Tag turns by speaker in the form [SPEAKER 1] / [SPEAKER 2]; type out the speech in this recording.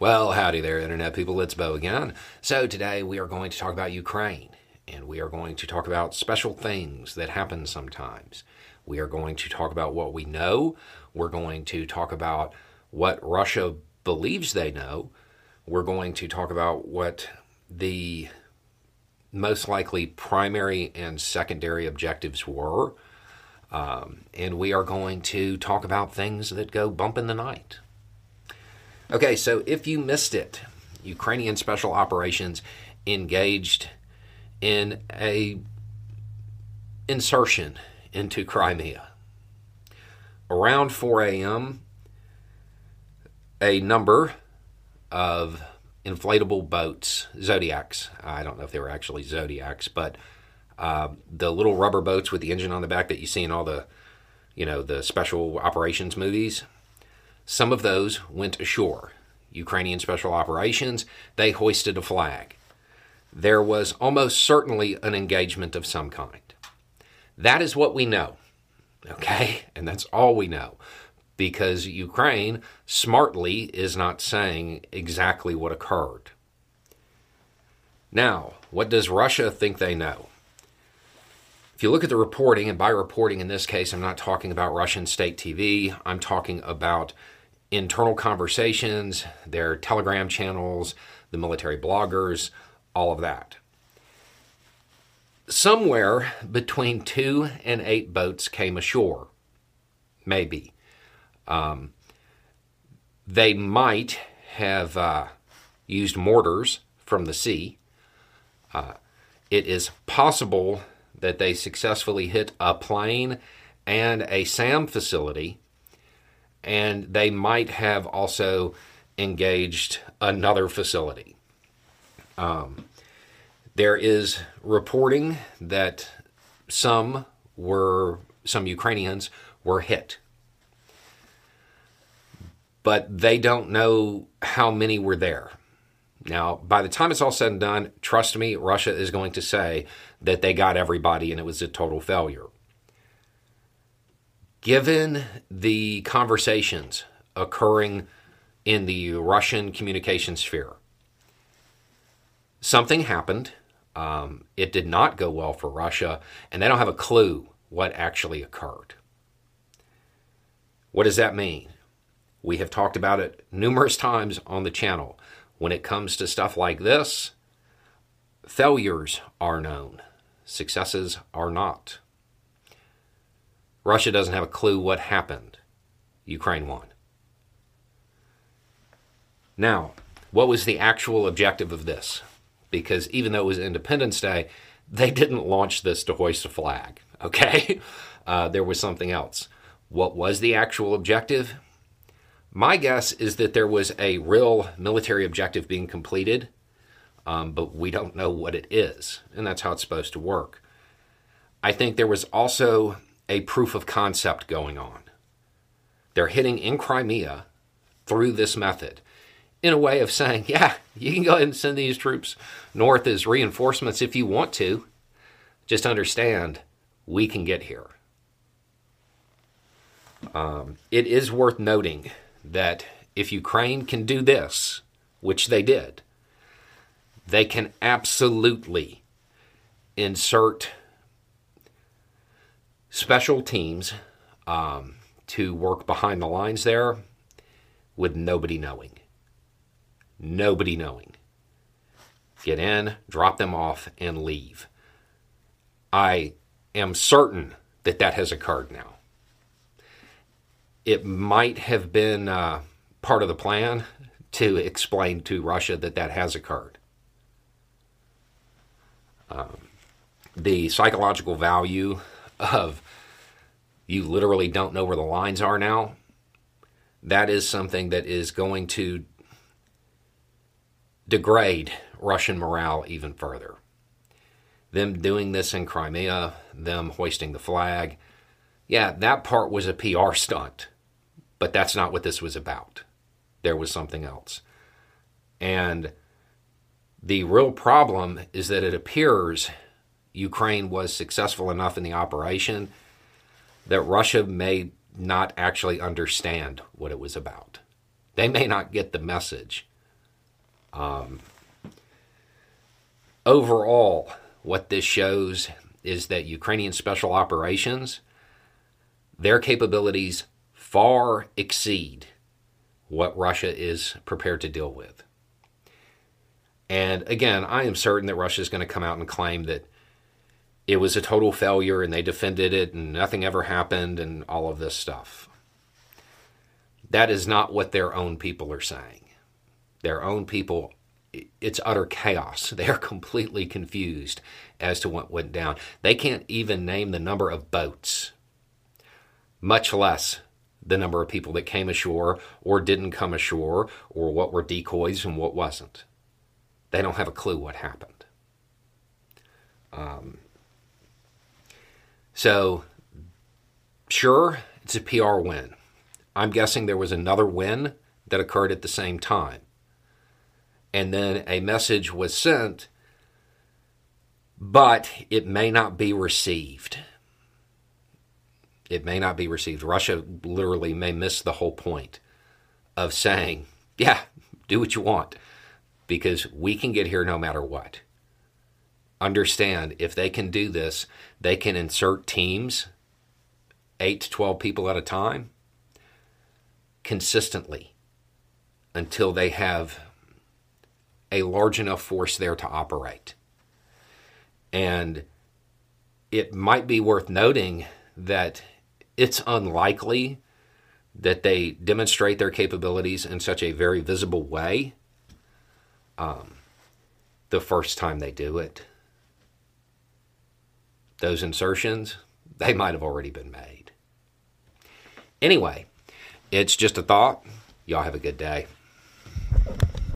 [SPEAKER 1] Well, howdy there, Internet people. It's Beau again. So, today we are going to talk about Ukraine, and we are going to talk about special things that happen sometimes. We are going to talk about what we know. We're going to talk about what Russia believes they know. We're going to talk about what the most likely primary and secondary objectives were. Um, and we are going to talk about things that go bump in the night. Okay, so if you missed it, Ukrainian special operations engaged in a insertion into Crimea. Around 4 a.m., a number of inflatable boats, Zodiacs, I don't know if they were actually Zodiacs, but uh, the little rubber boats with the engine on the back that you see in all the, you know, the special operations movies, some of those went ashore. Ukrainian Special Operations, they hoisted a flag. There was almost certainly an engagement of some kind. That is what we know, okay? And that's all we know because Ukraine smartly is not saying exactly what occurred. Now, what does Russia think they know? If you look at the reporting, and by reporting in this case, I'm not talking about Russian state TV, I'm talking about internal conversations, their Telegram channels, the military bloggers, all of that. Somewhere between two and eight boats came ashore, maybe. Um, they might have uh, used mortars from the sea. Uh, it is possible that they successfully hit a plane and a SAM facility and they might have also engaged another facility. Um, there is reporting that some were some Ukrainians were hit, but they don't know how many were there. Now, by the time it's all said and done, trust me, Russia is going to say that they got everybody and it was a total failure given the conversations occurring in the Russian communication sphere, something happened. Um, it did not go well for Russia, and they don't have a clue what actually occurred. What does that mean? We have talked about it numerous times on the channel. When it comes to stuff like this, failures are known, successes are not. Russia doesn't have a clue what happened. Ukraine won. Now, what was the actual objective of this? Because even though it was Independence Day, they didn't launch this to hoist a flag, okay? Uh, there was something else. What was the actual objective? My guess is that there was a real military objective being completed, um, but we don't know what it is, and that's how it's supposed to work. I think there was also a proof of concept going on. They're hitting in Crimea through this method in a way of saying, yeah, you can go ahead and send these troops north as reinforcements if you want to. Just understand, we can get here. Um, it is worth noting that if Ukraine can do this, which they did, they can absolutely insert special teams um, to work behind the lines there with nobody knowing. Nobody knowing. Get in, drop them off, and leave. I am certain that that has occurred now. It might have been uh, part of the plan to explain to Russia that that has occurred. Um, the psychological value of you literally don't know where the lines are now, that is something that is going to degrade Russian morale even further. Them doing this in Crimea, them hoisting the flag, yeah, that part was a PR stunt, but that's not what this was about. There was something else. And the real problem is that it appears Ukraine was successful enough in the operation that Russia may not actually understand what it was about. They may not get the message Um, overall, what this shows is that Ukrainian special operations, their capabilities far exceed what Russia is prepared to deal with. And again, I am certain that Russia is going to come out and claim that it was a total failure and they defended it and nothing ever happened and all of this stuff. That is not what their own people are saying. Their own people, it's utter chaos. They are completely confused as to what went down. They can't even name the number of boats, much less the number of people that came ashore or didn't come ashore or what were decoys and what wasn't. They don't have a clue what happened. Um, so, sure, it's a PR win. I'm guessing there was another win that occurred at the same time. And then a message was sent, but it may not be received. It may not be received. Russia literally may miss the whole point of saying, yeah, do what you want because we can get here no matter what. Understand if they can do this, they can insert teams, 8 to 12 people at a time, consistently until they have a large enough force there to operate. And it might be worth noting that it's unlikely that they demonstrate their capabilities in such a very visible way um, the first time they do it those insertions, they might have already been made. Anyway, it's just a thought. Y'all have a good day.